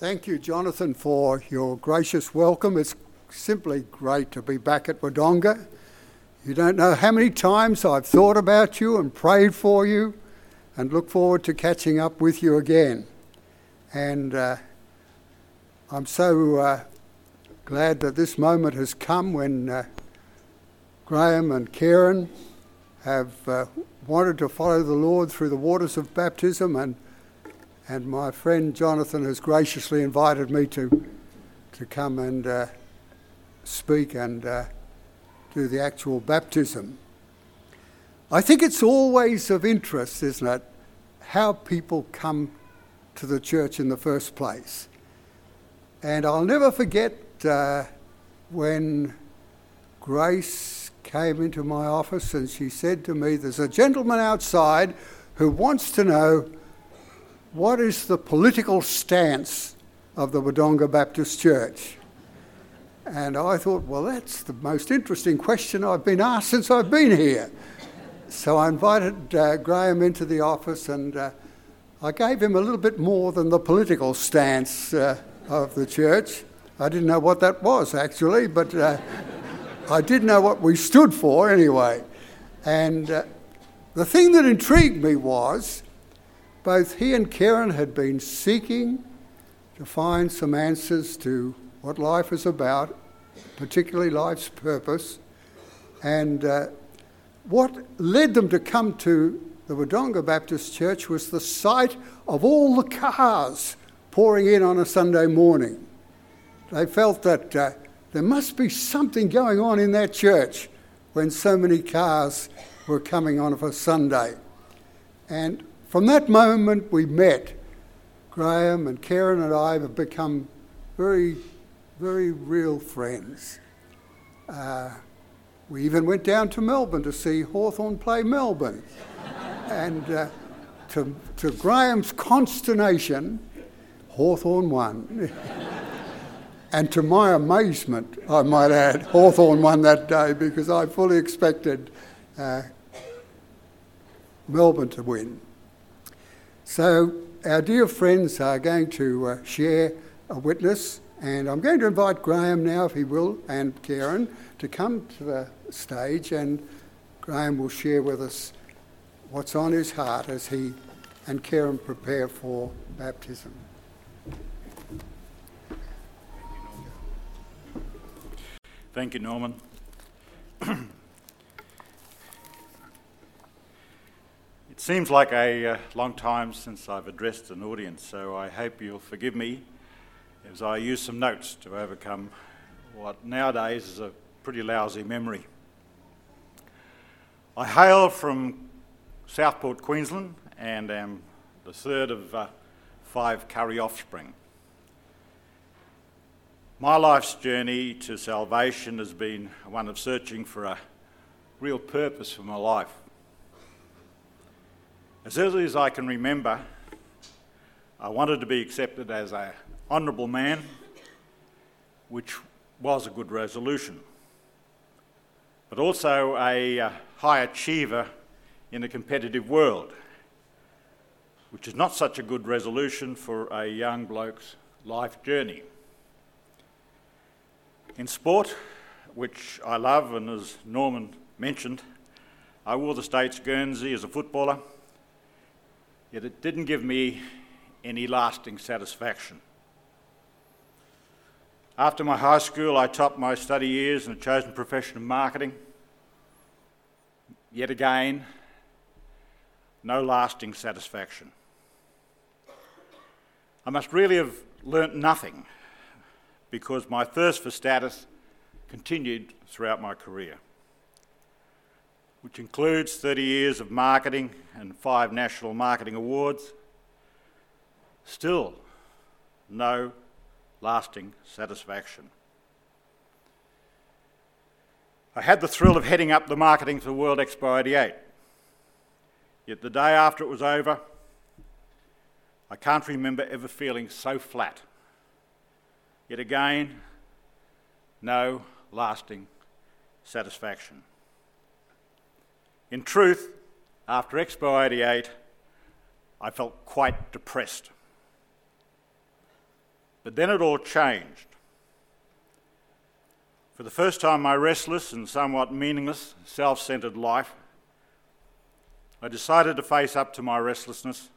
Thank you, Jonathan, for your gracious welcome. It's simply great to be back at Wodonga. You don't know how many times I've thought about you and prayed for you and look forward to catching up with you again. And uh, I'm so uh, glad that this moment has come when uh, Graham and Karen have uh, wanted to follow the Lord through the waters of baptism, and, and my friend Jonathan has graciously invited me to, to come and uh, speak and uh, do the actual baptism. I think it's always of interest, isn't it, how people come to the church in the first place. And I'll never forget uh, when Grace came into my office and she said to me, There's a gentleman outside who wants to know what is the political stance of the Wodonga Baptist Church. And I thought, well, that's the most interesting question I've been asked since I've been here. So I invited uh, Graham into the office and uh, I gave him a little bit more than the political stance uh, of the church. I didn't know what that was actually, but uh, I did know what we stood for anyway. And uh, the thing that intrigued me was both he and Karen had been seeking to find some answers to what life is about, particularly life's purpose, and uh, what led them to come to the Wodonga Baptist Church was the sight of all the cars pouring in on a Sunday morning. They felt that uh, there must be something going on in that church when so many cars were coming on for Sunday. And from that moment we met. Graham and Karen and I have become very very real friends. Uh, we even went down to Melbourne to see Hawthorn play Melbourne. and uh, to, to Graham's consternation, Hawthorn won. and to my amazement, I might add, Hawthorn won that day because I fully expected uh, Melbourne to win. So, our dear friends are going to uh, share a witness and I'm going to invite Graham now, if he will, and Karen to come to the stage, and Graham will share with us what's on his heart as he and Karen prepare for baptism. Thank you, Norman. it seems like a uh, long time since I've addressed an audience, so I hope you'll forgive me as I use some notes to overcome what nowadays is a pretty lousy memory. I hail from Southport, Queensland, and am the third of uh, five Curry offspring. My life's journey to salvation has been one of searching for a real purpose for my life. As early as I can remember, I wanted to be accepted as a honourable man, which was a good resolution, but also a uh, high achiever in a competitive world, which is not such a good resolution for a young bloke's life journey. In sport, which I love, and as Norman mentioned, I wore the States Guernsey as a footballer, yet it didn't give me any lasting satisfaction. After my high school, I topped my study years in a chosen profession of marketing. Yet again, no lasting satisfaction. I must really have learnt nothing because my thirst for status continued throughout my career, which includes 30 years of marketing and five national marketing awards. Still, no lasting satisfaction. I had the thrill of heading up the marketing for World Expo 88. Yet the day after it was over, I can't remember ever feeling so flat. Yet again, no lasting satisfaction. In truth, after Expo 88, I felt quite depressed. But then it all changed. For the first time, my restless and somewhat meaningless, self centered life, I decided to face up to my restlessness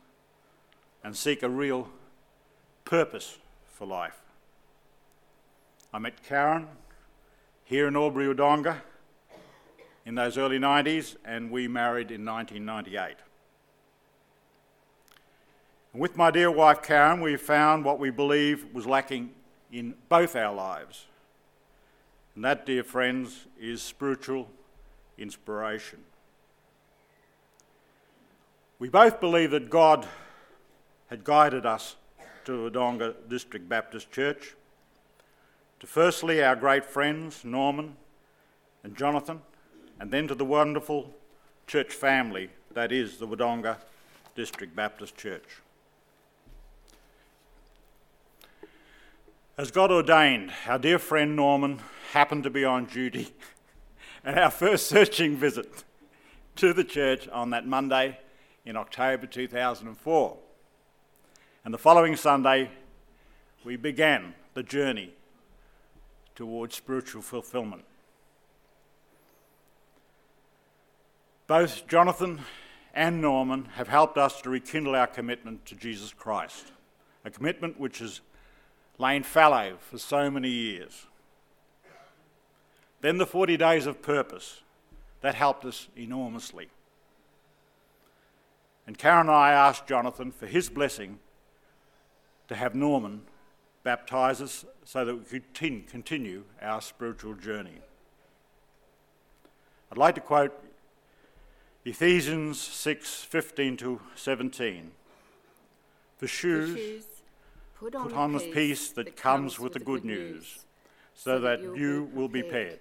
and seek a real purpose for life. I met Karen here in Albury Wodonga in those early 90s, and we married in 1998. And with my dear wife Karen, we found what we believe was lacking in both our lives. And that, dear friends, is spiritual inspiration. We both believe that God had guided us to Wodonga District Baptist Church, to firstly our great friends, Norman and Jonathan, and then to the wonderful church family that is the Wodonga District Baptist Church. As God ordained, our dear friend Norman happened to be on duty at our first searching visit to the church on that Monday in October 2004. And the following Sunday, we began the journey towards spiritual fulfillment. Both Jonathan and Norman have helped us to rekindle our commitment to Jesus Christ, a commitment which has lain fallow for so many years. Then the 40 days of purpose, that helped us enormously. And Karen and I asked Jonathan for his blessing to have Norman baptize us so that we could continue our spiritual journey. I'd like to quote Ephesians 6 15 to 17. For shoes, shoes put on, put on the peace, peace that, comes with the good news, so that you will be prepared.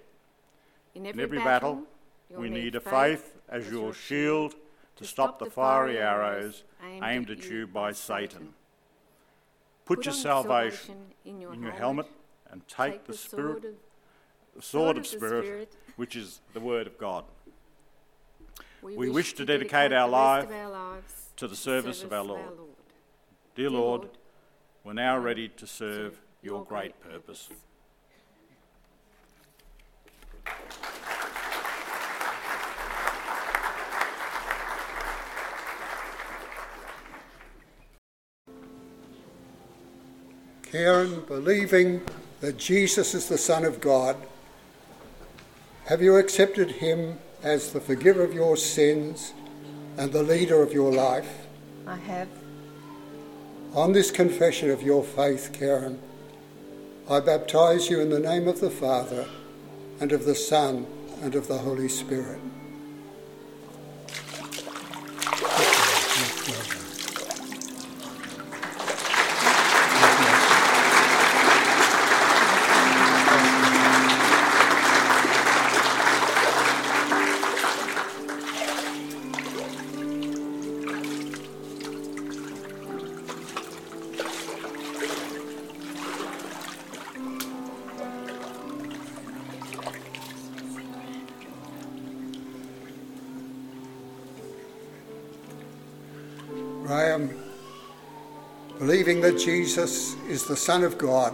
In every, In every battle, battle we need a faith as your shield to stop the fiery arrows aimed at you by Satan. Put your salvation in your helmet and take the spirit, the sword of spirit, which is the word of God. We wish to dedicate our life to the service of our Lord. Dear Lord, we're now ready to serve your great purpose. Karen, believing that Jesus is the Son of God, have you accepted him as the forgiver of your sins and the leader of your life? I have. On this confession of your faith, Karen, I baptize you in the name of the Father and of the Son and of the Holy Spirit. That Jesus is the Son of God,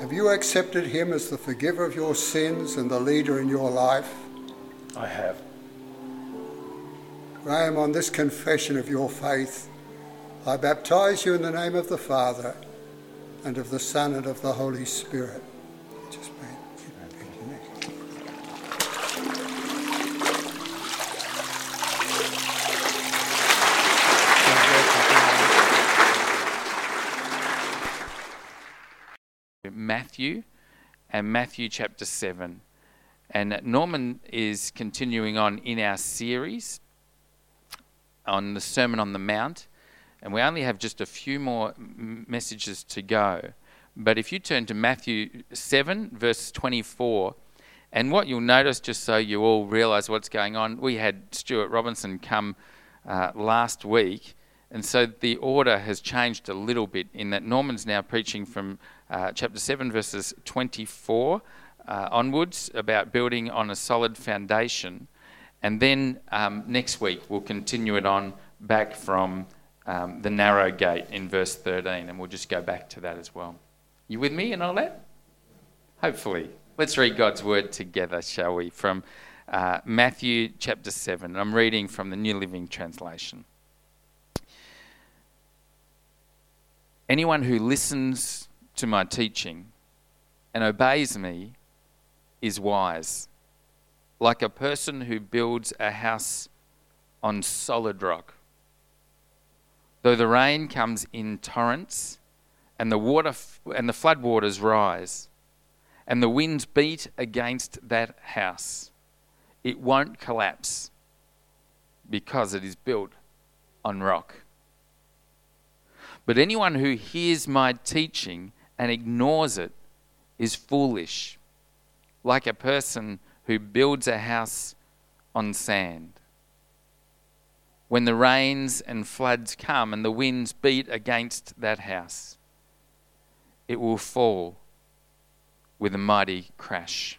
have you accepted him as the forgiver of your sins and the leader in your life? I have. Graham, on this confession of your faith, I baptize you in the name of the Father and of the Son and of the Holy Spirit. Matthew and Matthew chapter 7. And Norman is continuing on in our series on the Sermon on the Mount. And we only have just a few more messages to go. But if you turn to Matthew 7, verse 24, and what you'll notice, just so you all realize what's going on, we had Stuart Robinson come uh, last week. And so the order has changed a little bit in that Norman's now preaching from uh, chapter 7, verses 24 uh, onwards, about building on a solid foundation. And then um, next week, we'll continue it on back from um, the narrow gate in verse 13, and we'll just go back to that as well. You with me and all that? Hopefully. Let's read God's word together, shall we? From uh, Matthew chapter 7. I'm reading from the New Living Translation. Anyone who listens to my teaching and obeys me is wise, like a person who builds a house on solid rock. Though the rain comes in torrents and the water f- and the floodwaters rise and the winds beat against that house, it won't collapse because it is built on rock. But anyone who hears my teaching and ignores it is foolish, like a person who builds a house on sand. When the rains and floods come and the winds beat against that house, it will fall with a mighty crash.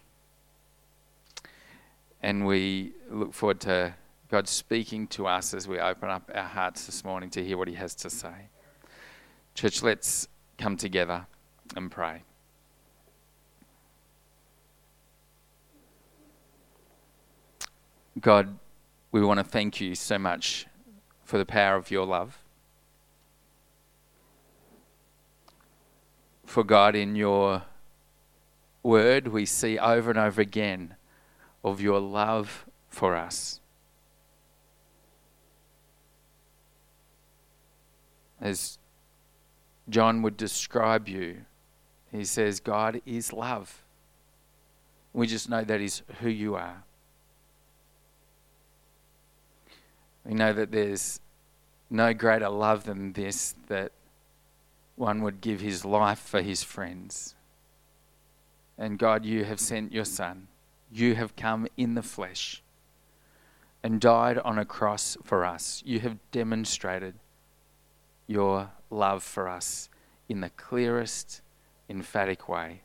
And we look forward to God speaking to us as we open up our hearts this morning to hear what He has to say. Church, let's come together and pray. God, we want to thank you so much for the power of your love. For God, in your word, we see over and over again of your love for us. As John would describe you. He says, God is love. We just know that is who you are. We know that there's no greater love than this that one would give his life for his friends. And God, you have sent your Son. You have come in the flesh and died on a cross for us. You have demonstrated your love for us in the clearest, emphatic way.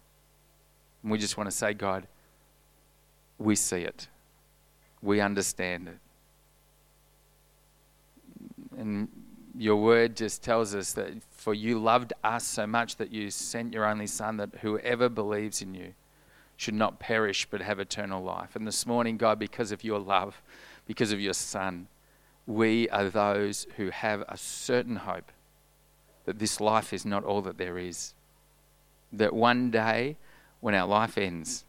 And we just want to say, God, we see it, we understand it. And your word just tells us that for you loved us so much that you sent your only Son, that whoever believes in you should not perish but have eternal life. And this morning, God, because of your love, because of your Son, we are those who have a certain hope that this life is not all that there is. That one day, when our life ends,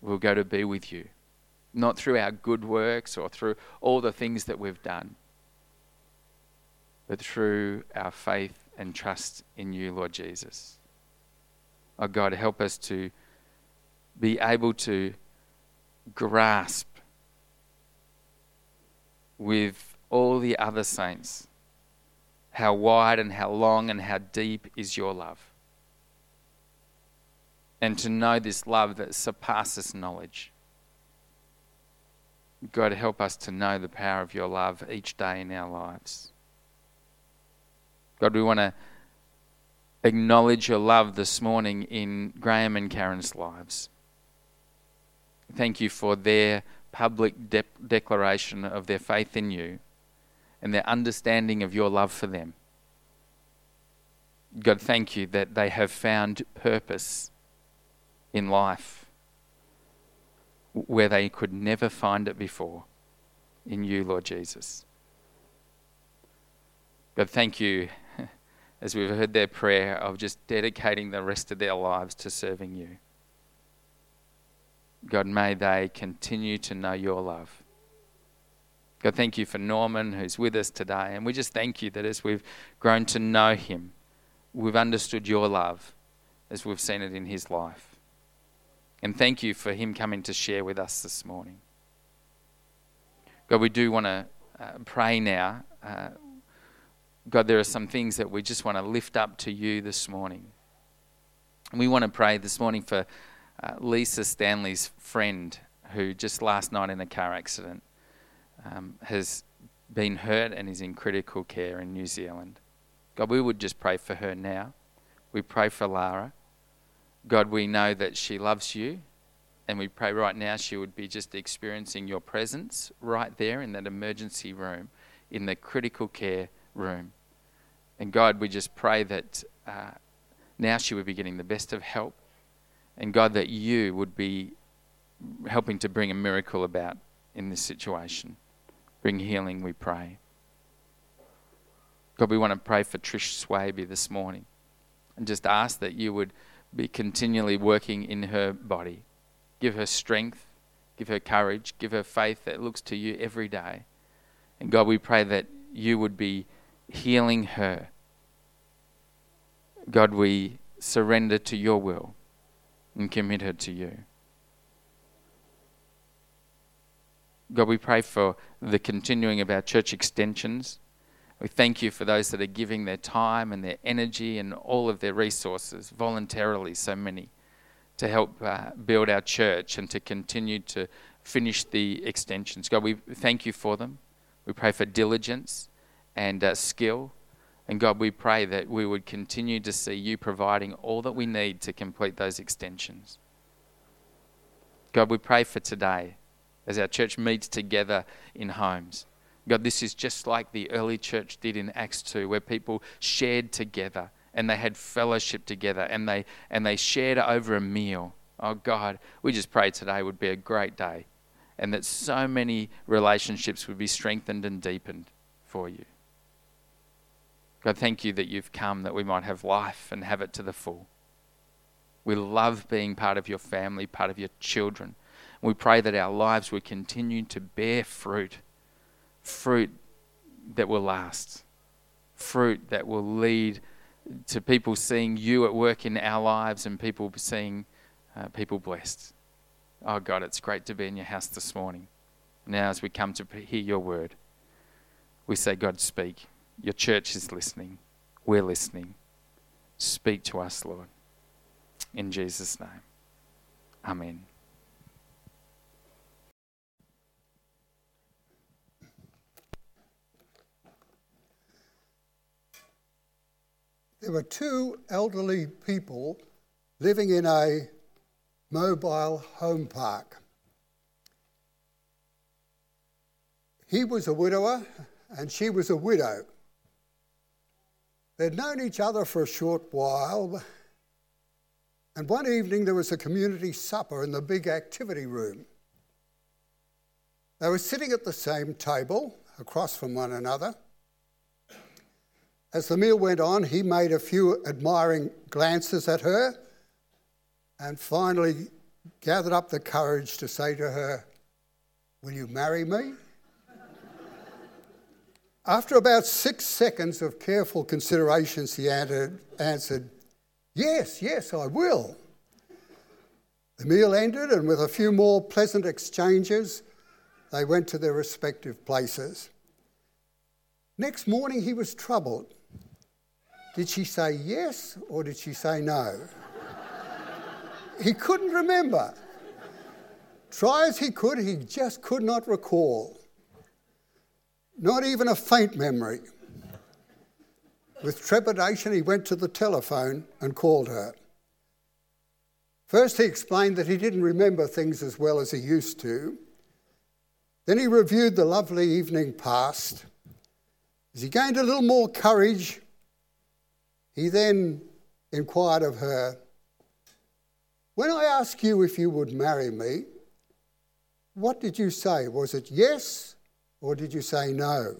we'll go to be with you. Not through our good works or through all the things that we've done, but through our faith and trust in you, Lord Jesus. Oh God, help us to be able to grasp with all the other saints how wide and how long and how deep is your love. And to know this love that surpasses knowledge. God, help us to know the power of your love each day in our lives. God, we want to acknowledge your love this morning in Graham and Karen's lives. Thank you for their public de- declaration of their faith in you and their understanding of your love for them. God, thank you that they have found purpose in life where they could never find it before in you, Lord Jesus. God, thank you as we've heard their prayer of just dedicating the rest of their lives to serving you. God, may they continue to know your love. God, thank you for Norman who's with us today. And we just thank you that as we've grown to know him, we've understood your love as we've seen it in his life. And thank you for him coming to share with us this morning. God, we do want to uh, pray now. Uh, God, there are some things that we just want to lift up to you this morning. We want to pray this morning for uh, Lisa Stanley's friend who just last night in a car accident um, has been hurt and is in critical care in New Zealand. God, we would just pray for her now. We pray for Lara. God, we know that she loves you, and we pray right now she would be just experiencing your presence right there in that emergency room, in the critical care room. And God, we just pray that uh, now she would be getting the best of help. And God, that you would be helping to bring a miracle about in this situation. Bring healing, we pray. God, we want to pray for Trish Swaby this morning and just ask that you would be continually working in her body. Give her strength, give her courage, give her faith that looks to you every day. And God, we pray that you would be healing her. God, we surrender to your will and commit her to you. God, we pray for the continuing of our church extensions. We thank you for those that are giving their time and their energy and all of their resources voluntarily, so many, to help uh, build our church and to continue to finish the extensions. God, we thank you for them. We pray for diligence and uh, skill. And God, we pray that we would continue to see you providing all that we need to complete those extensions. God, we pray for today as our church meets together in homes. God, this is just like the early church did in Acts 2, where people shared together and they had fellowship together and they, and they shared over a meal. Oh, God, we just pray today would be a great day and that so many relationships would be strengthened and deepened for you. God, thank you that you've come that we might have life and have it to the full. We love being part of your family, part of your children. We pray that our lives would continue to bear fruit, fruit that will last, fruit that will lead to people seeing you at work in our lives and people seeing uh, people blessed. Oh God, it's great to be in your house this morning. Now, as we come to hear your word, we say, God, speak. Your church is listening. We're listening. Speak to us, Lord. In Jesus' name. Amen. There were two elderly people living in a mobile home park. He was a widower and she was a widow. They'd known each other for a short while, and one evening there was a community supper in the big activity room. They were sitting at the same table, across from one another. As the meal went on, he made a few admiring glances at her and finally gathered up the courage to say to her, Will you marry me? After about six seconds of careful consideration, she answered, Yes, yes, I will. The meal ended, and with a few more pleasant exchanges, they went to their respective places. Next morning, he was troubled. Did she say yes or did she say no? he couldn't remember. Try as he could, he just could not recall. Not even a faint memory. With trepidation, he went to the telephone and called her. First, he explained that he didn't remember things as well as he used to. Then he reviewed the lovely evening past. As he gained a little more courage, he then inquired of her, When I asked you if you would marry me, what did you say? Was it yes or did you say no?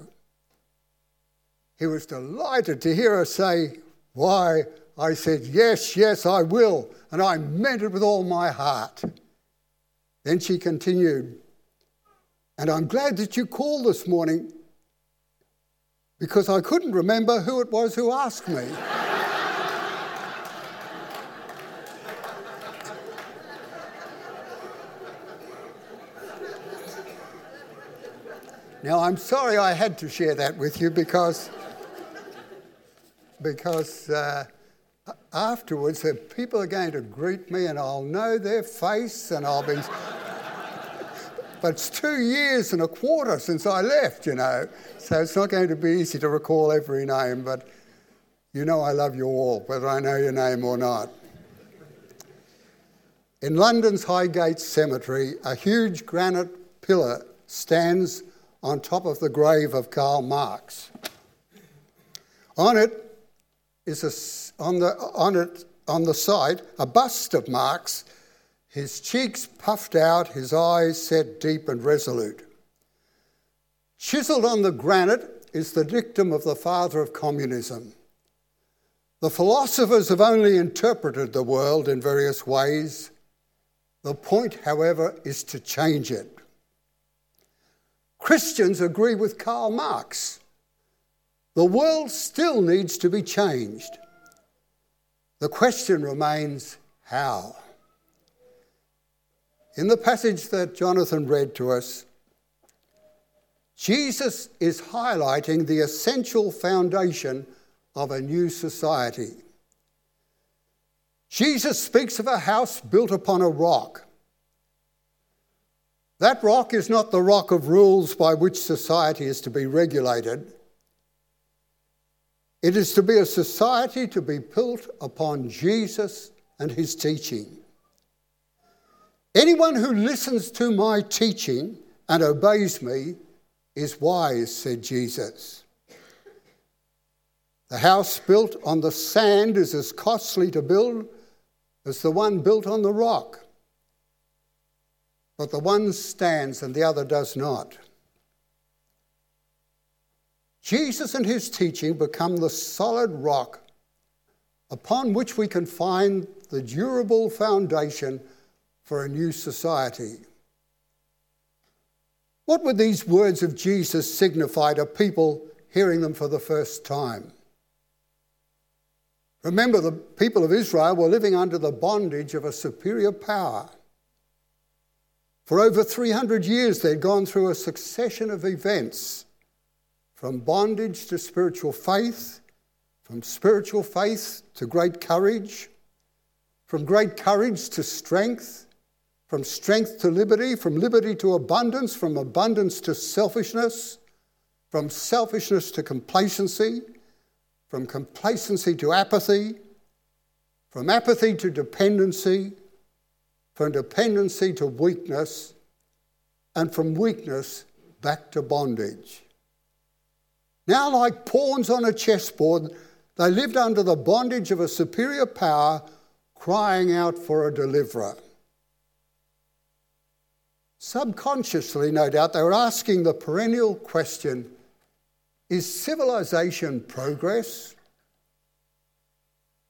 He was delighted to hear her say, Why, I said, Yes, yes, I will, and I meant it with all my heart. Then she continued, And I'm glad that you called this morning because I couldn't remember who it was who asked me. Now, I'm sorry I had to share that with you because, because uh, afterwards, uh, people are going to greet me and I'll know their face and I'll be. but it's two years and a quarter since I left, you know. So it's not going to be easy to recall every name, but you know I love you all, whether I know your name or not. In London's Highgate Cemetery, a huge granite pillar stands on top of the grave of Karl Marx. On it is a, on, the, on, it, on the side a bust of Marx, his cheeks puffed out, his eyes set deep and resolute. Chiselled on the granite is the dictum of the father of communism. The philosophers have only interpreted the world in various ways. The point, however, is to change it. Christians agree with Karl Marx. The world still needs to be changed. The question remains how? In the passage that Jonathan read to us, Jesus is highlighting the essential foundation of a new society. Jesus speaks of a house built upon a rock. That rock is not the rock of rules by which society is to be regulated. It is to be a society to be built upon Jesus and his teaching. Anyone who listens to my teaching and obeys me is wise, said Jesus. The house built on the sand is as costly to build as the one built on the rock. But the one stands and the other does not. Jesus and his teaching become the solid rock upon which we can find the durable foundation for a new society. What would these words of Jesus signify to people hearing them for the first time? Remember, the people of Israel were living under the bondage of a superior power. For over 300 years, they'd gone through a succession of events from bondage to spiritual faith, from spiritual faith to great courage, from great courage to strength, from strength to liberty, from liberty to abundance, from abundance to selfishness, from selfishness to complacency from complacency to apathy, from apathy to dependency, from dependency to weakness, and from weakness back to bondage. Now, like pawns on a chessboard, they lived under the bondage of a superior power, crying out for a deliverer. Subconsciously, no doubt, they were asking the perennial question is civilization progress?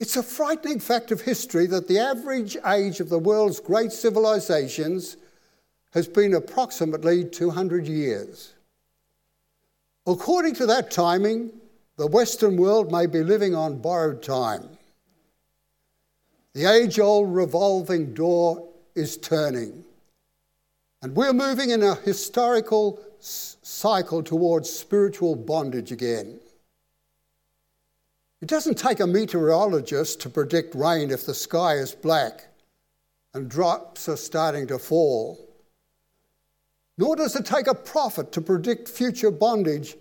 It's a frightening fact of history that the average age of the world's great civilizations has been approximately 200 years. According to that timing, the Western world may be living on borrowed time. The age old revolving door is turning, and we're moving in a historical cycle towards spiritual bondage again. It doesn't take a meteorologist to predict rain if the sky is black and drops are starting to fall. Nor does it take a prophet to predict future bondage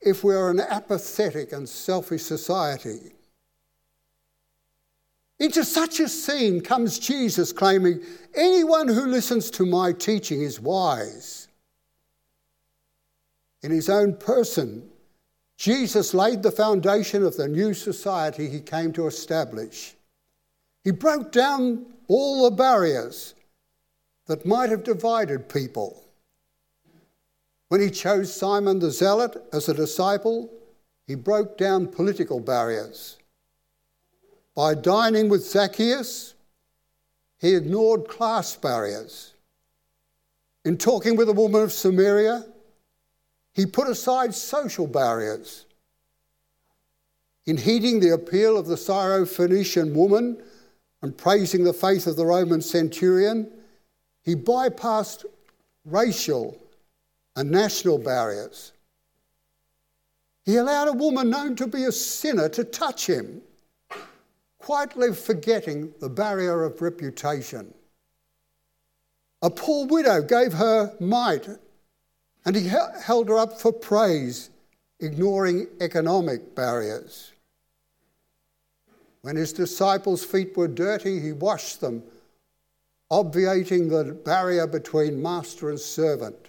if we're an apathetic and selfish society. Into such a scene comes Jesus claiming, Anyone who listens to my teaching is wise in his own person, Jesus laid the foundation of the new society he came to establish. He broke down all the barriers that might have divided people. When he chose Simon the Zealot as a disciple, he broke down political barriers. By dining with Zacchaeus, he ignored class barriers. In talking with a woman of Samaria, he put aside social barriers. In heeding the appeal of the Syrophoenician woman and praising the faith of the Roman centurion, he bypassed racial and national barriers. He allowed a woman known to be a sinner to touch him, quietly forgetting the barrier of reputation. A poor widow gave her mite and he held her up for praise, ignoring economic barriers. When his disciples' feet were dirty, he washed them, obviating the barrier between master and servant.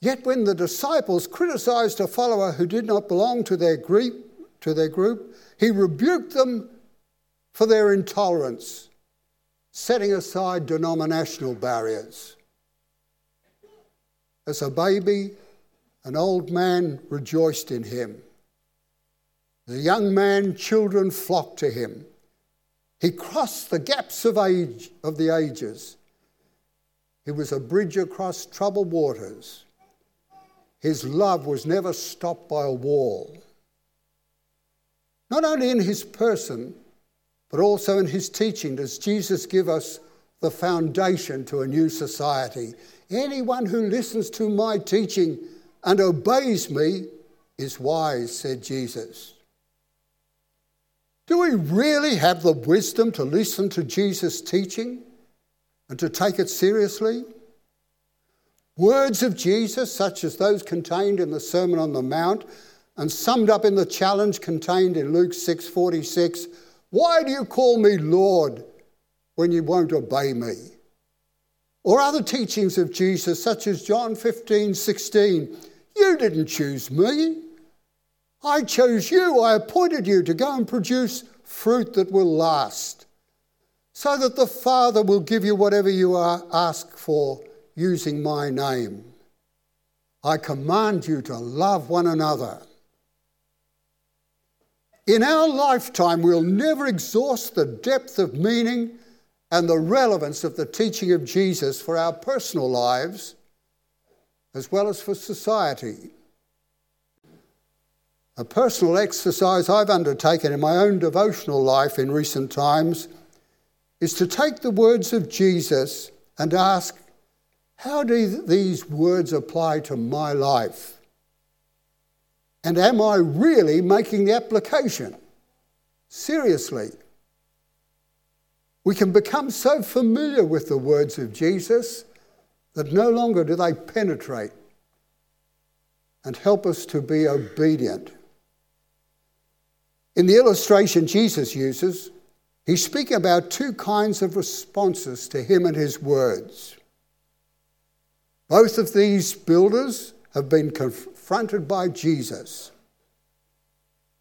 Yet when the disciples criticized a follower who did not belong to their group, to their group. He rebuked them for their intolerance, setting aside denominational barriers. As a baby, an old man rejoiced in him. As a young man, children flocked to him. He crossed the gaps of age of the ages. He was a bridge across troubled waters. His love was never stopped by a wall. Not only in his person, but also in his teaching does Jesus give us the foundation to a new society. Anyone who listens to my teaching and obeys me is wise, said Jesus. Do we really have the wisdom to listen to Jesus' teaching and to take it seriously? Words of Jesus, such as those contained in the Sermon on the Mount and summed up in the challenge contained in Luke 6:46, "Why do you call me Lord when you won't obey me?" Or other teachings of Jesus, such as John 15:16, "You didn't choose me, I chose you, I appointed you to go and produce fruit that will last, so that the Father will give you whatever you ask for using my name. I command you to love one another. In our lifetime, we'll never exhaust the depth of meaning and the relevance of the teaching of Jesus for our personal lives as well as for society. A personal exercise I've undertaken in my own devotional life in recent times is to take the words of Jesus and ask, how do these words apply to my life? And am I really making the application? Seriously. We can become so familiar with the words of Jesus that no longer do they penetrate and help us to be obedient. In the illustration Jesus uses, he's speaking about two kinds of responses to him and his words. Both of these builders have been confronted by Jesus.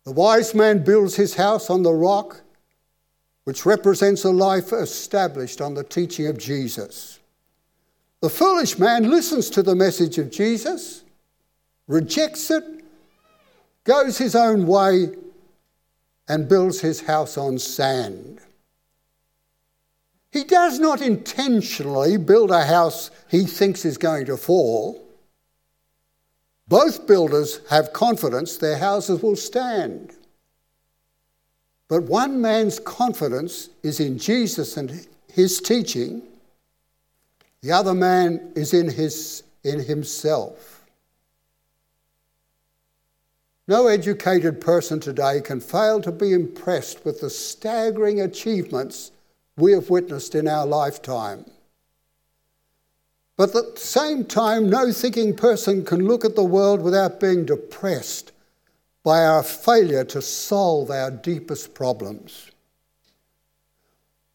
The wise man builds his house on the rock, which represents a life established on the teaching of Jesus. The foolish man listens to the message of Jesus, rejects it, goes his own way, and builds his house on sand. He does not intentionally build a house he thinks is going to fall. Both builders have confidence their houses will stand. But one man's confidence is in Jesus and his teaching, the other man is in, his, in himself. No educated person today can fail to be impressed with the staggering achievements we have witnessed in our lifetime. But at the same time, no thinking person can look at the world without being depressed by our failure to solve our deepest problems.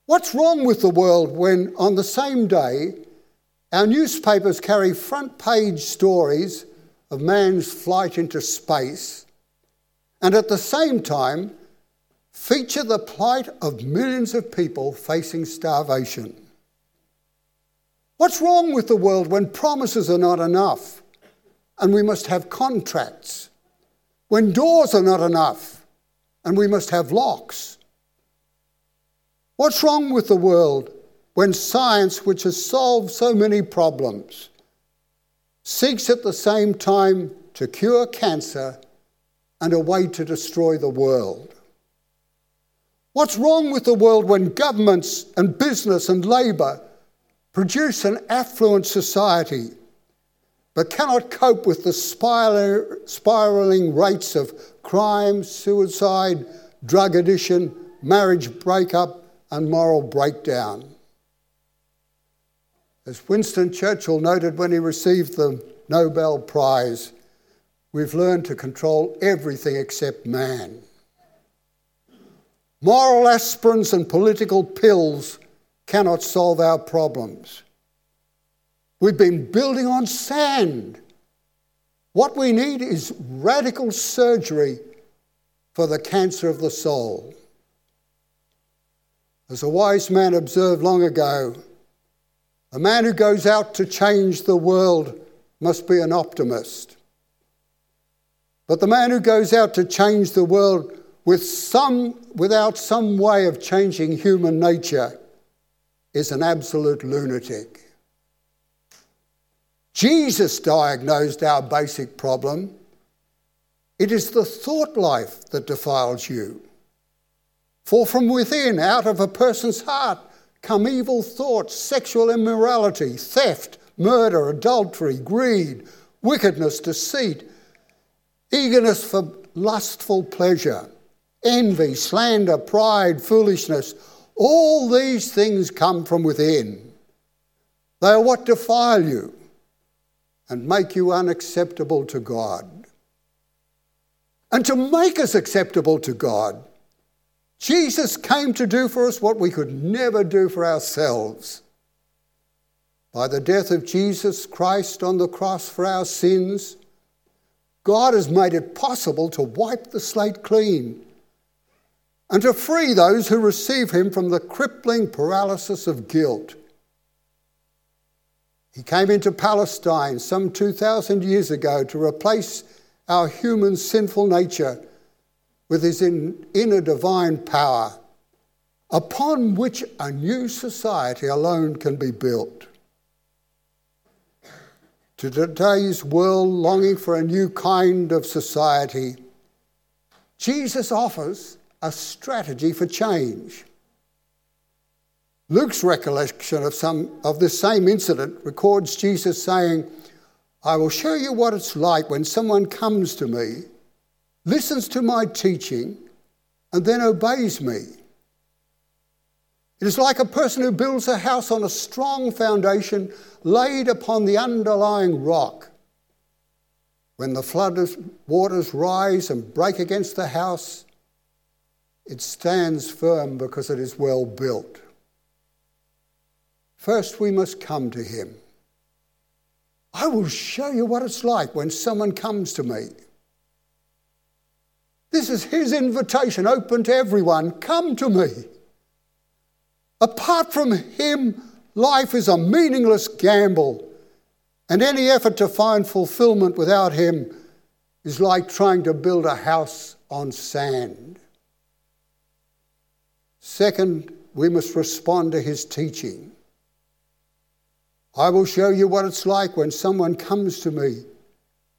What's wrong with the world when, on the same day, our newspapers carry front page stories of man's flight into space, and at the same time feature the plight of millions of people facing starvation. What's wrong with the world when promises are not enough and we must have contracts? When doors are not enough and we must have locks? What's wrong with the world when science, which has solved so many problems, seeks at the same time to cure cancer and a way to destroy the world. What's wrong with the world when governments and business and labour produce an affluent society but cannot cope with the spiralling rates of crime, suicide, drug addiction, marriage breakup, and moral breakdown? As Winston Churchill noted when he received the Nobel Prize, we've learned to control everything except man. Moral aspirins and political pills cannot solve our problems. We've been building on sand. What we need is radical surgery for the cancer of the soul. As a wise man observed long ago, a man who goes out to change the world must be an optimist. But the man who goes out to change the world with some, without some way of changing human nature is an absolute lunatic. Jesus diagnosed our basic problem. It is the thought life that defiles you. For from within, out of a person's heart, come evil thoughts, sexual immorality, theft, murder, adultery, greed, wickedness, deceit, eagerness for lustful pleasure, envy, slander, pride, foolishness. All these things come from within. They are what defile you and make you unacceptable to God. And to make us acceptable to God, Jesus came to do for us what we could never do for ourselves. By the death of Jesus Christ on the cross for our sins, God has made it possible to wipe the slate clean and to free those who receive Him from the crippling paralysis of guilt. He came into Palestine some 2,000 years ago to replace our human sinful nature with his inner divine power, upon which a new society alone can be built. To today's world longing for a new kind of society, Jesus offers a strategy for change. Luke's recollection of, some, of this same incident records Jesus saying, I will show you what it's like when someone comes to me, listens to my teaching, and then obeys me. It is like a person who builds a house on a strong foundation laid upon the underlying rock. When the flood waters rise and break against the house, it stands firm because it is well built. First, we must come to Him. I will show you what it's like when someone comes to me. This is His invitation open to everyone come to me. Apart from Him, life is a meaningless gamble, and any effort to find fulfillment without Him is like trying to build a house on sand. Second, we must respond to His teaching. I will show you what it's like when someone comes to me,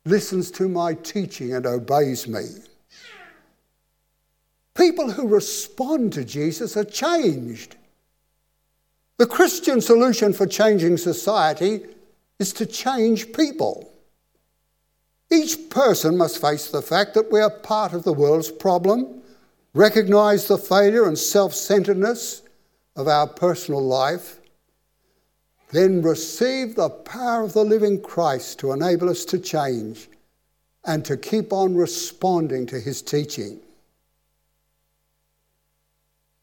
listens to my teaching, and obeys me. People who respond to Jesus are changed. The Christian solution for changing society is to change people. Each person must face the fact that we are part of the world's problem, recognize the failure and self centeredness of our personal life, then receive the power of the living Christ to enable us to change and to keep on responding to his teaching.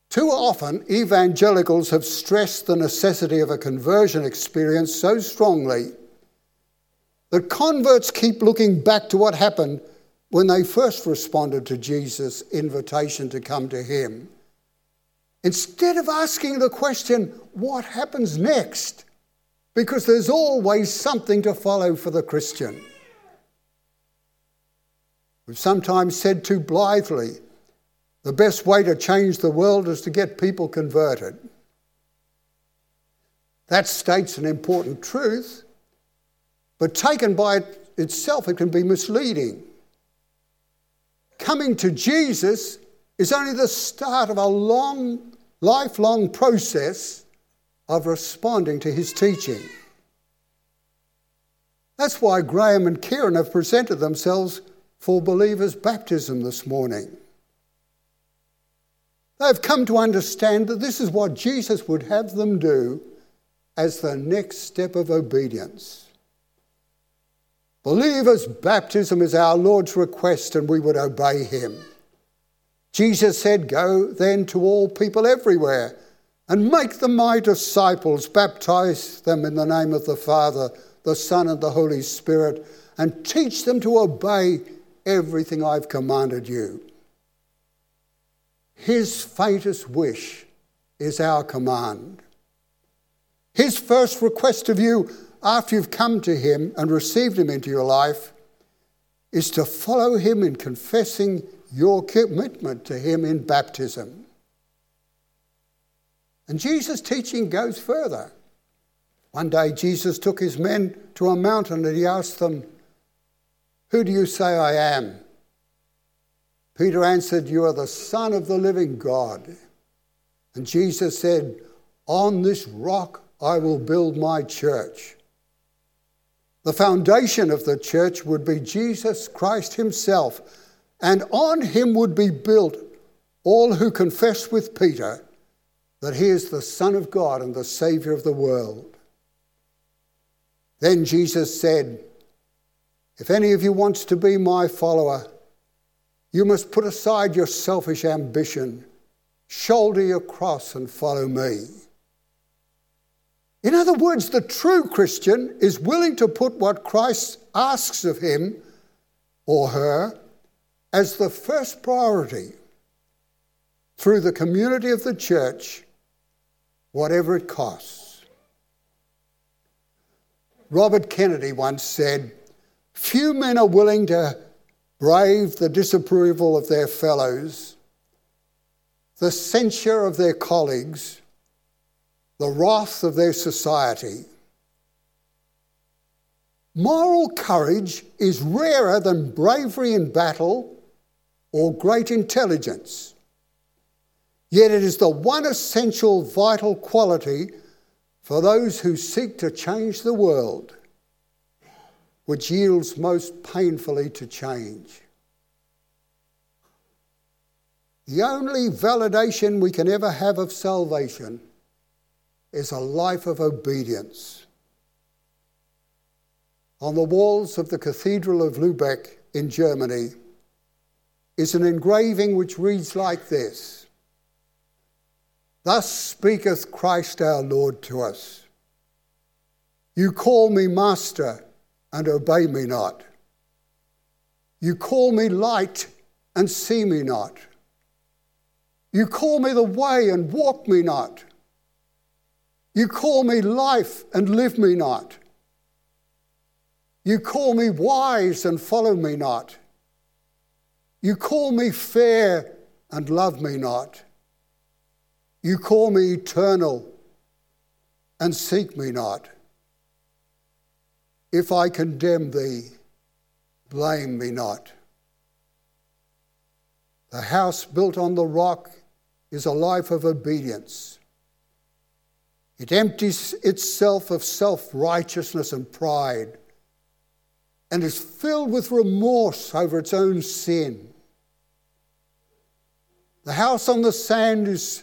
Too often, evangelicals have stressed the necessity of a conversion experience so strongly that converts keep looking back to what happened when they first responded to Jesus' invitation to come to him. Instead of asking the question, what happens next? Because there's always something to follow for the Christian. We've sometimes said too blithely the best way to change the world is to get people converted. That states an important truth, but taken by itself, it can be misleading. Coming to Jesus is only the start of a long, lifelong process of responding to his teaching. That's why Graham and Kieran have presented themselves for believers' baptism this morning. They've come to understand that this is what Jesus would have them do as the next step of obedience. Believers' baptism is our Lord's request, and we would obey him. Jesus said, Go then to all people everywhere and make them my disciples, baptize them in the name of the Father, the Son, and the Holy Spirit, and teach them to obey everything I've commanded you. His faintest wish is our command. His first request of you after you've come to Him and received Him into your life is to follow Him in confessing your commitment to Him in baptism. And Jesus' teaching goes further. One day, Jesus took his men to a mountain and he asked them, Who do you say I am? Peter answered, You are the Son of the living God. And Jesus said, On this rock I will build my church. The foundation of the church would be Jesus Christ Himself, and on Him would be built all who confess with Peter that He is the Son of God and the Saviour of the world. Then Jesus said, If any of you wants to be my follower, you must put aside your selfish ambition, shoulder your cross, and follow me. In other words, the true Christian is willing to put what Christ asks of him or her as the first priority through the community of the church, whatever it costs. Robert Kennedy once said, Few men are willing to brave the disapproval of their fellows, the censure of their colleagues, the wrath of their society. Moral courage is rarer than bravery in battle or great intelligence. Yet it is the one essential vital quality for those who seek to change the world which yields most painfully to change. The only validation we can ever have of salvation is a life of obedience. On the walls of the Cathedral of Lübeck in Germany is an engraving which reads like this Thus speaketh Christ our Lord to us You call me Master and obey me not. You call me light and see me not. You call me the way and walk me not. You call me life and live me not. You call me wise and follow me not. You call me fair and love me not. You call me eternal and seek me not. If I condemn thee, blame me not. The house built on the rock is a life of obedience. It empties itself of self righteousness and pride and is filled with remorse over its own sin. The house on the sand is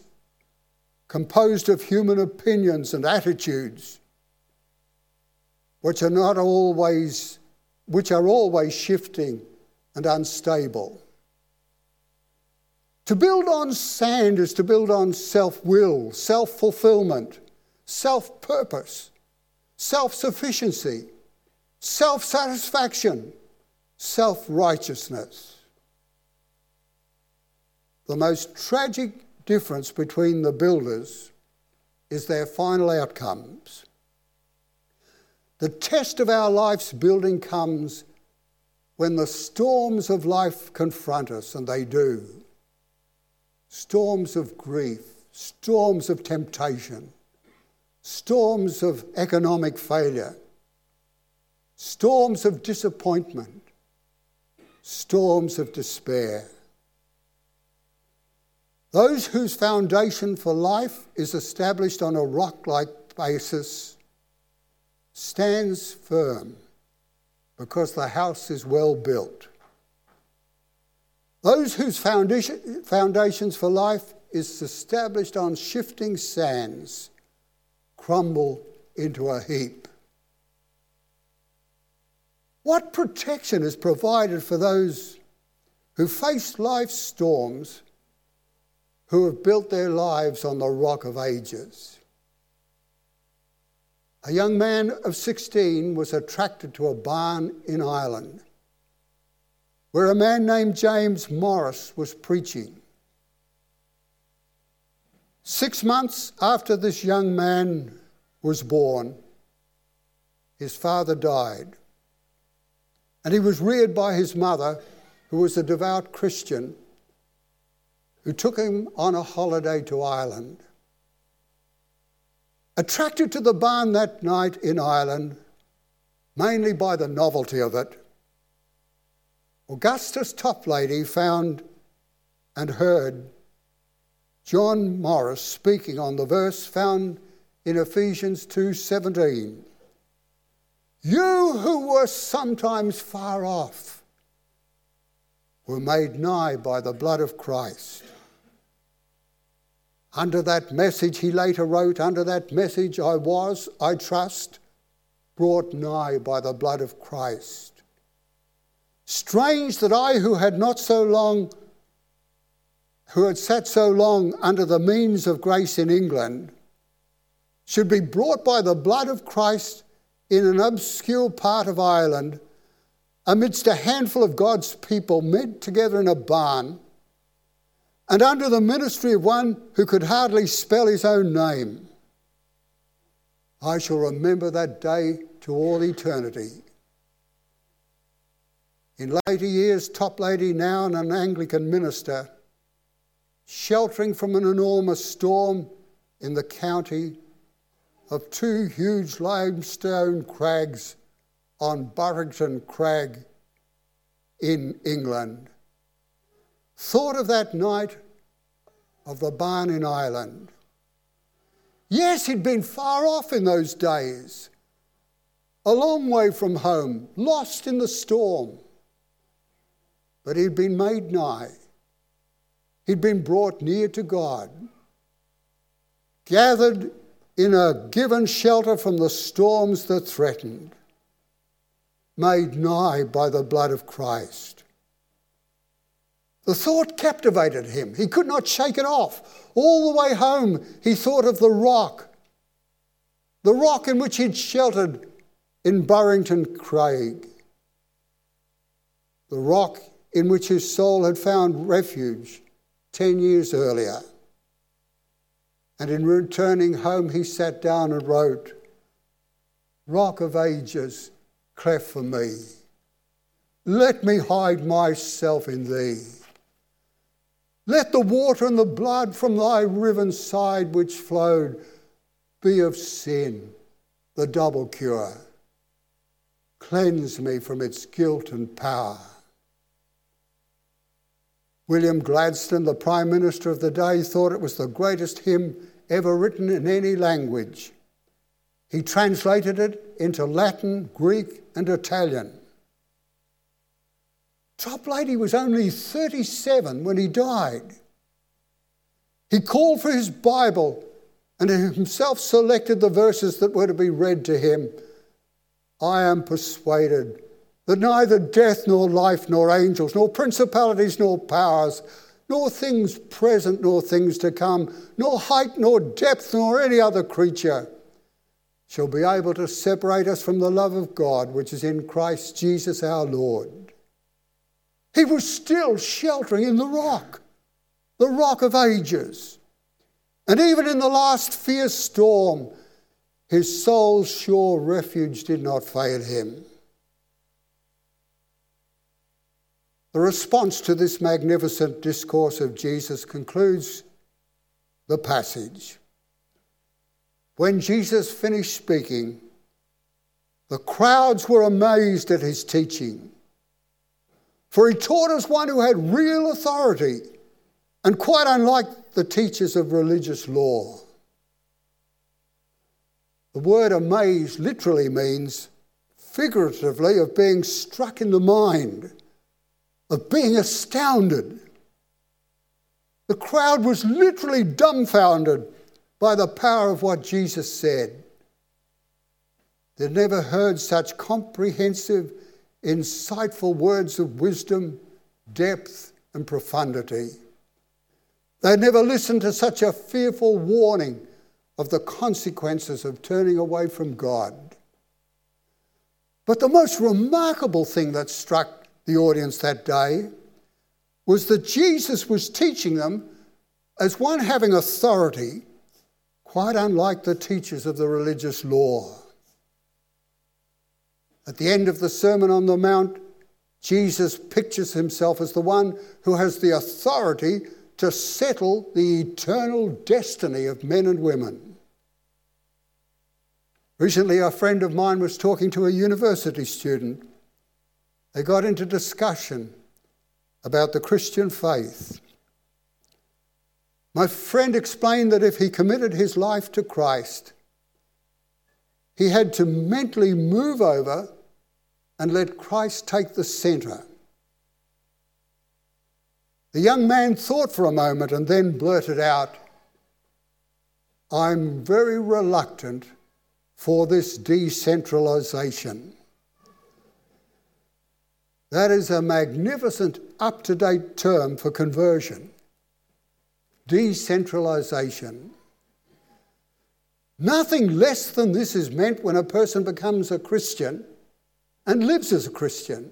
composed of human opinions and attitudes which are not always, which are always shifting and unstable. To build on sand is to build on self will, self fulfillment, self purpose, self sufficiency, self satisfaction, self righteousness. The most tragic difference between the builders is their final outcomes. The test of our life's building comes when the storms of life confront us, and they do. Storms of grief, storms of temptation, storms of economic failure, storms of disappointment, storms of despair. Those whose foundation for life is established on a rock like basis stands firm because the house is well built. Those whose foundation, foundations for life is established on shifting sands crumble into a heap. What protection is provided for those who face life's storms, who have built their lives on the rock of ages? A young man of 16 was attracted to a barn in Ireland where a man named James Morris was preaching. Six months after this young man was born, his father died. And he was reared by his mother, who was a devout Christian, who took him on a holiday to Ireland. Attracted to the barn that night in Ireland, mainly by the novelty of it, Augustus Toplady found and heard John Morris speaking on the verse found in Ephesians 2:17. You who were sometimes far off were made nigh by the blood of Christ. Under that message, he later wrote, Under that message I was, I trust, brought nigh by the blood of Christ. Strange that I, who had not so long, who had sat so long under the means of grace in England, should be brought by the blood of Christ in an obscure part of Ireland amidst a handful of God's people met together in a barn and under the ministry of one who could hardly spell his own name. I shall remember that day to all eternity. In later years, Toplady, now an Anglican minister, sheltering from an enormous storm in the county of two huge limestone crags on Burrington Crag in England, thought of that night of the barn in Ireland. Yes, he'd been far off in those days, a long way from home, lost in the storm but he'd been made nigh. He'd been brought near to God, gathered in a given shelter from the storms that threatened, made nigh by the blood of Christ. The thought captivated him. He could not shake it off. All the way home, he thought of the rock, the rock in which he'd sheltered in Burrington Craig, the rock in which his soul had found refuge 10 years earlier. And in returning home, he sat down and wrote, Rock of ages, cleft for me. Let me hide myself in thee. Let the water and the blood from thy riven side which flowed be of sin, the double cure. Cleanse me from its guilt and power. William Gladstone, the Prime Minister of the day, thought it was the greatest hymn ever written in any language. He translated it into Latin, Greek, and Italian. Toplady was only 37 when he died. He called for his Bible and himself selected the verses that were to be read to him. I am persuaded that neither death nor life nor angels nor principalities nor powers nor things present nor things to come nor height nor depth nor any other creature shall be able to separate us from the love of God which is in Christ Jesus our Lord. He was still sheltering in the rock, the rock of ages. And even in the last fierce storm, his soul's sure refuge did not fail him. The response to this magnificent discourse of Jesus concludes the passage. When Jesus finished speaking, the crowds were amazed at his teaching, for he taught as one who had real authority and quite unlike the teachers of religious law. The word amazed literally means figuratively of being struck in the mind of being astounded. The crowd was literally dumbfounded by the power of what Jesus said. They'd never heard such comprehensive, insightful words of wisdom, depth, and profundity. They'd never listened to such a fearful warning of the consequences of turning away from God. But the most remarkable thing that struck the audience that day was that Jesus was teaching them as one having authority, quite unlike the teachers of the religious law. At the end of the Sermon on the Mount, Jesus pictures himself as the one who has the authority to settle the eternal destiny of men and women. Recently, a friend of mine was talking to a university student. They got into discussion about the Christian faith. My friend explained that if he committed his life to Christ, he had to mentally move over and let Christ take the centre. The young man thought for a moment and then blurted out, I'm very reluctant for this decentralisation. That is a magnificent up to date term for conversion. Decentralisation. Nothing less than this is meant when a person becomes a Christian and lives as a Christian.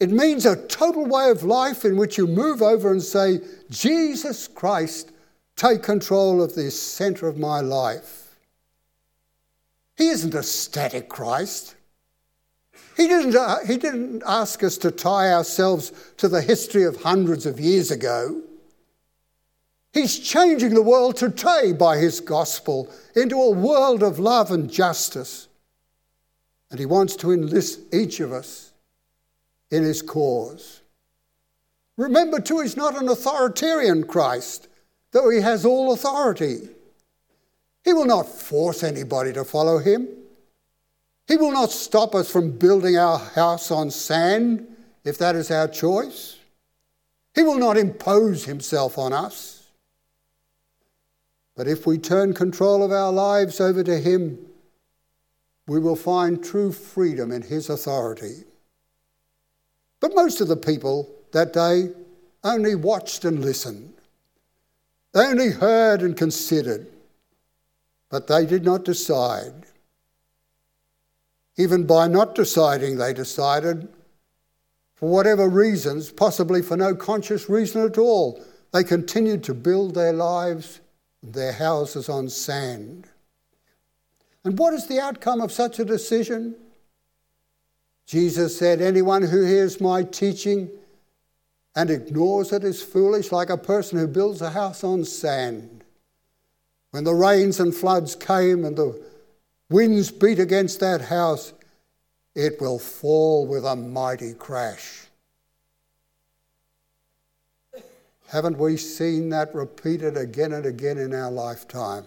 It means a total way of life in which you move over and say, Jesus Christ, take control of this centre of my life. He isn't a static Christ. He didn't, uh, he didn't ask us to tie ourselves to the history of hundreds of years ago. He's changing the world today by his gospel into a world of love and justice. And he wants to enlist each of us in his cause. Remember, too, he's not an authoritarian Christ, though he has all authority. He will not force anybody to follow him. He will not stop us from building our house on sand if that is our choice. He will not impose himself on us. But if we turn control of our lives over to him, we will find true freedom in his authority. But most of the people that day only watched and listened. They only heard and considered, but they did not decide. Even by not deciding, they decided, for whatever reasons, possibly for no conscious reason at all, they continued to build their lives, their houses on sand. And what is the outcome of such a decision? Jesus said, Anyone who hears my teaching and ignores it is foolish, like a person who builds a house on sand. When the rains and floods came and the winds beat against that house, it will fall with a mighty crash. Haven't we seen that repeated again and again in our lifetime?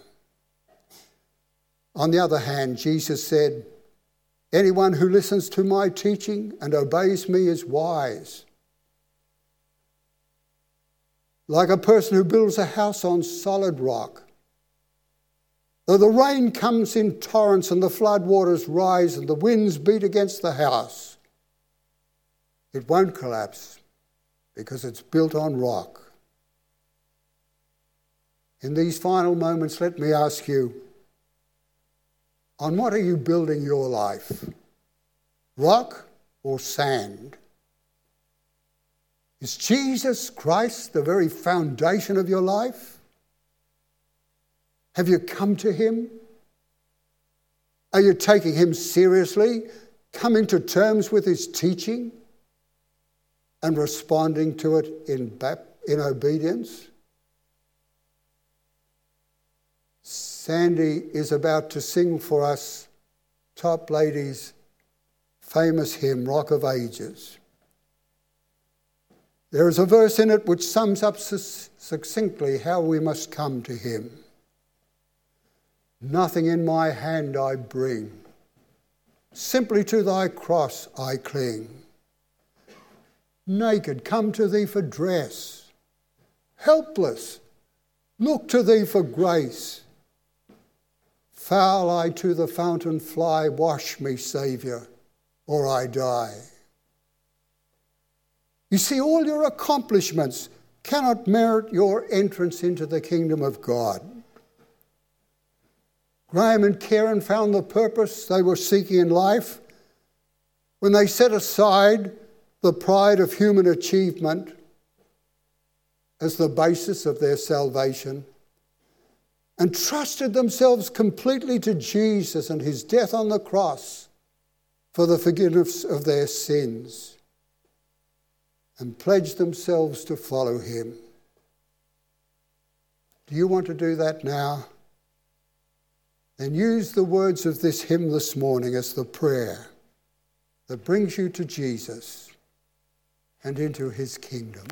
On the other hand, Jesus said, Anyone who listens to my teaching and obeys me is wise. Like a person who builds a house on solid rock. Though the rain comes in torrents and the flood waters rise and the winds beat against the house, it won't collapse because it's built on rock. In these final moments, let me ask you on what are you building your life? Rock or sand? Is Jesus Christ the very foundation of your life? Have you come to Him? Are you taking Him seriously, coming to terms with His teaching and responding to it in, in obedience? Sandy is about to sing for us Toplady's famous hymn, Rock of Ages. There is a verse in it which sums up succinctly how we must come to Him. Nothing in my hand I bring, simply to thy cross I cling. Naked, come to thee for dress. Helpless, look to thee for grace. Foul I to the fountain fly, wash me, Saviour, or I die. You see, all your accomplishments cannot merit your entrance into the kingdom of God. Graham and Karen found the purpose they were seeking in life when they set aside the pride of human achievement as the basis of their salvation and trusted themselves completely to Jesus and his death on the cross for the forgiveness of their sins and pledged themselves to follow him. Do you want to do that now? Then use the words of this hymn this morning as the prayer that brings you to Jesus and into his kingdom.